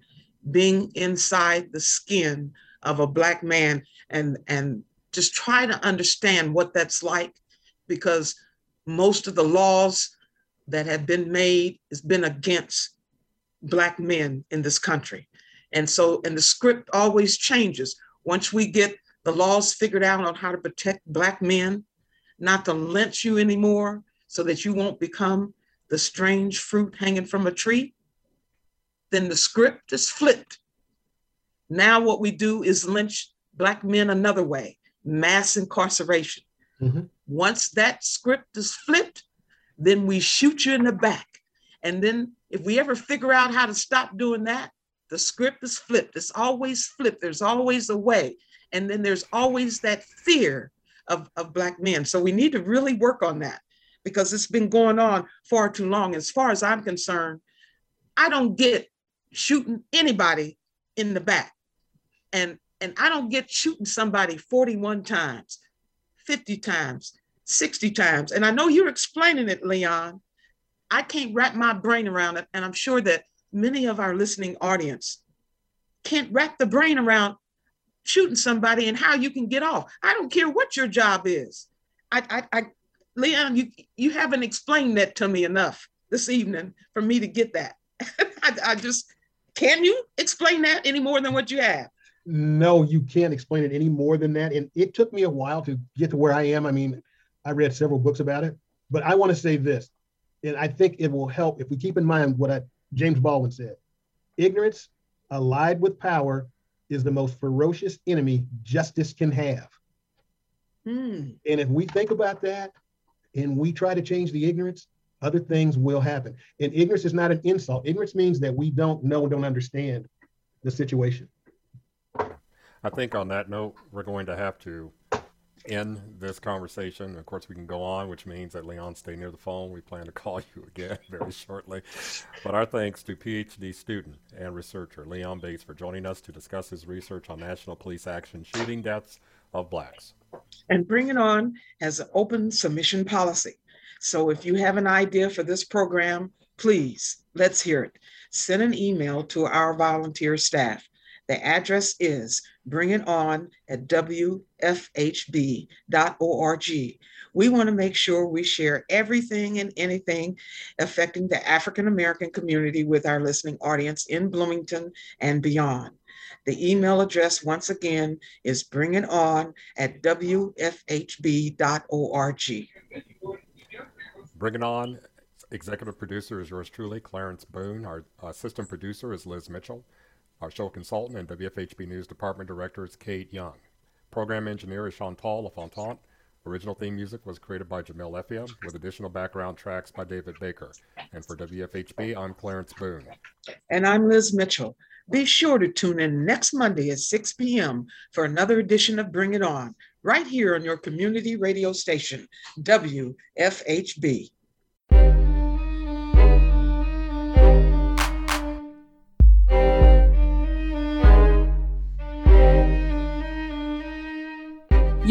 being inside the skin of a black man and and just try to understand what that's like because most of the laws that have been made has been against black men in this country. And so and the script always changes. Once we get the laws figured out on how to protect black men not to lynch you anymore so that you won't become the strange fruit hanging from a tree then the script is flipped now what we do is lynch black men another way mass incarceration. Mm-hmm. Once that script is flipped, then we shoot you in the back. And then if we ever figure out how to stop doing that, the script is flipped. It's always flipped. There's always a way. And then there's always that fear of, of Black men. So we need to really work on that because it's been going on far too long. As far as I'm concerned, I don't get shooting anybody in the back. And and I don't get shooting somebody 41 times, 50 times, 60 times. And I know you're explaining it, Leon. I can't wrap my brain around it. And I'm sure that many of our listening audience can't wrap the brain around shooting somebody and how you can get off. I don't care what your job is. I, I, I Leon, you, you haven't explained that to me enough this evening for me to get that. I, I just, can you explain that any more than what you have? no, you can't explain it any more than that. And it took me a while to get to where I am. I mean, I read several books about it, but I want to say this, and I think it will help if we keep in mind what I, James Baldwin said ignorance allied with power is the most ferocious enemy justice can have. Mm. And if we think about that and we try to change the ignorance, other things will happen. And ignorance is not an insult. Ignorance means that we don't know, don't understand the situation. I think on that note, we're going to have to end this conversation. Of course, we can go on, which means that Leon, stay near the phone. We plan to call you again very shortly. But our thanks to PhD student and researcher Leon Bates for joining us to discuss his research on national police action shooting deaths of blacks. And Bring It On has an open submission policy. So if you have an idea for this program, please let's hear it. Send an email to our volunteer staff the address is bring it on at wfhb.org. We want to make sure we share everything and anything affecting the African American community with our listening audience in Bloomington and beyond. The email address, once again, is bring it on at wfhb.org. Bring it on. Executive producer is yours truly, Clarence Boone. Our assistant producer is Liz Mitchell. Our show consultant and WFHB News Department Director is Kate Young. Program engineer is Chantal LaFontant. Original theme music was created by Jamil Effia, with additional background tracks by David Baker. And for WFHB, I'm Clarence Boone. And I'm Liz Mitchell. Be sure to tune in next Monday at 6 p.m. for another edition of Bring It On, right here on your community radio station, WFHB.